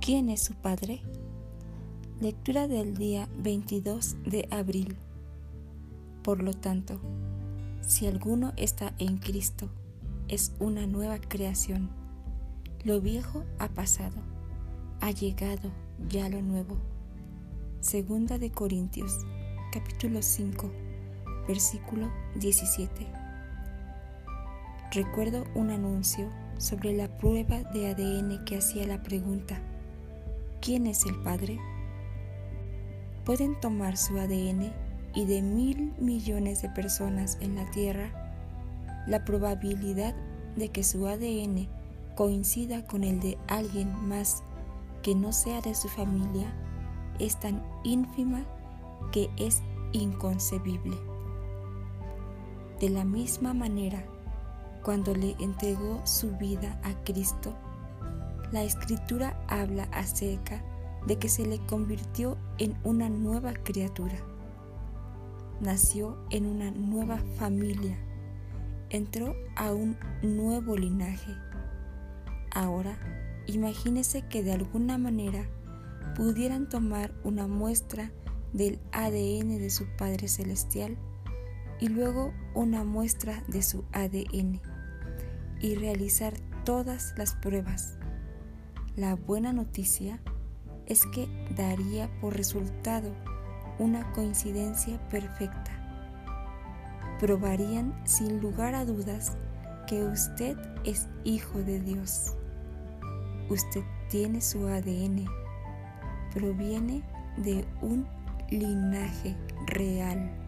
¿Quién es su padre? Lectura del día 22 de abril. Por lo tanto, si alguno está en Cristo, es una nueva creación. Lo viejo ha pasado, ha llegado ya lo nuevo. Segunda de Corintios, capítulo 5, versículo 17. Recuerdo un anuncio sobre la prueba de ADN que hacía la pregunta ¿Quién es el Padre? Pueden tomar su ADN y de mil millones de personas en la Tierra, la probabilidad de que su ADN coincida con el de alguien más que no sea de su familia es tan ínfima que es inconcebible. De la misma manera, cuando le entregó su vida a Cristo, la escritura habla acerca de que se le convirtió en una nueva criatura. Nació en una nueva familia, entró a un nuevo linaje. Ahora, imagínese que de alguna manera pudieran tomar una muestra del ADN de su Padre Celestial y luego una muestra de su ADN y realizar todas las pruebas la buena noticia es que daría por resultado una coincidencia perfecta. Probarían sin lugar a dudas que usted es hijo de Dios. Usted tiene su ADN, proviene de un linaje real.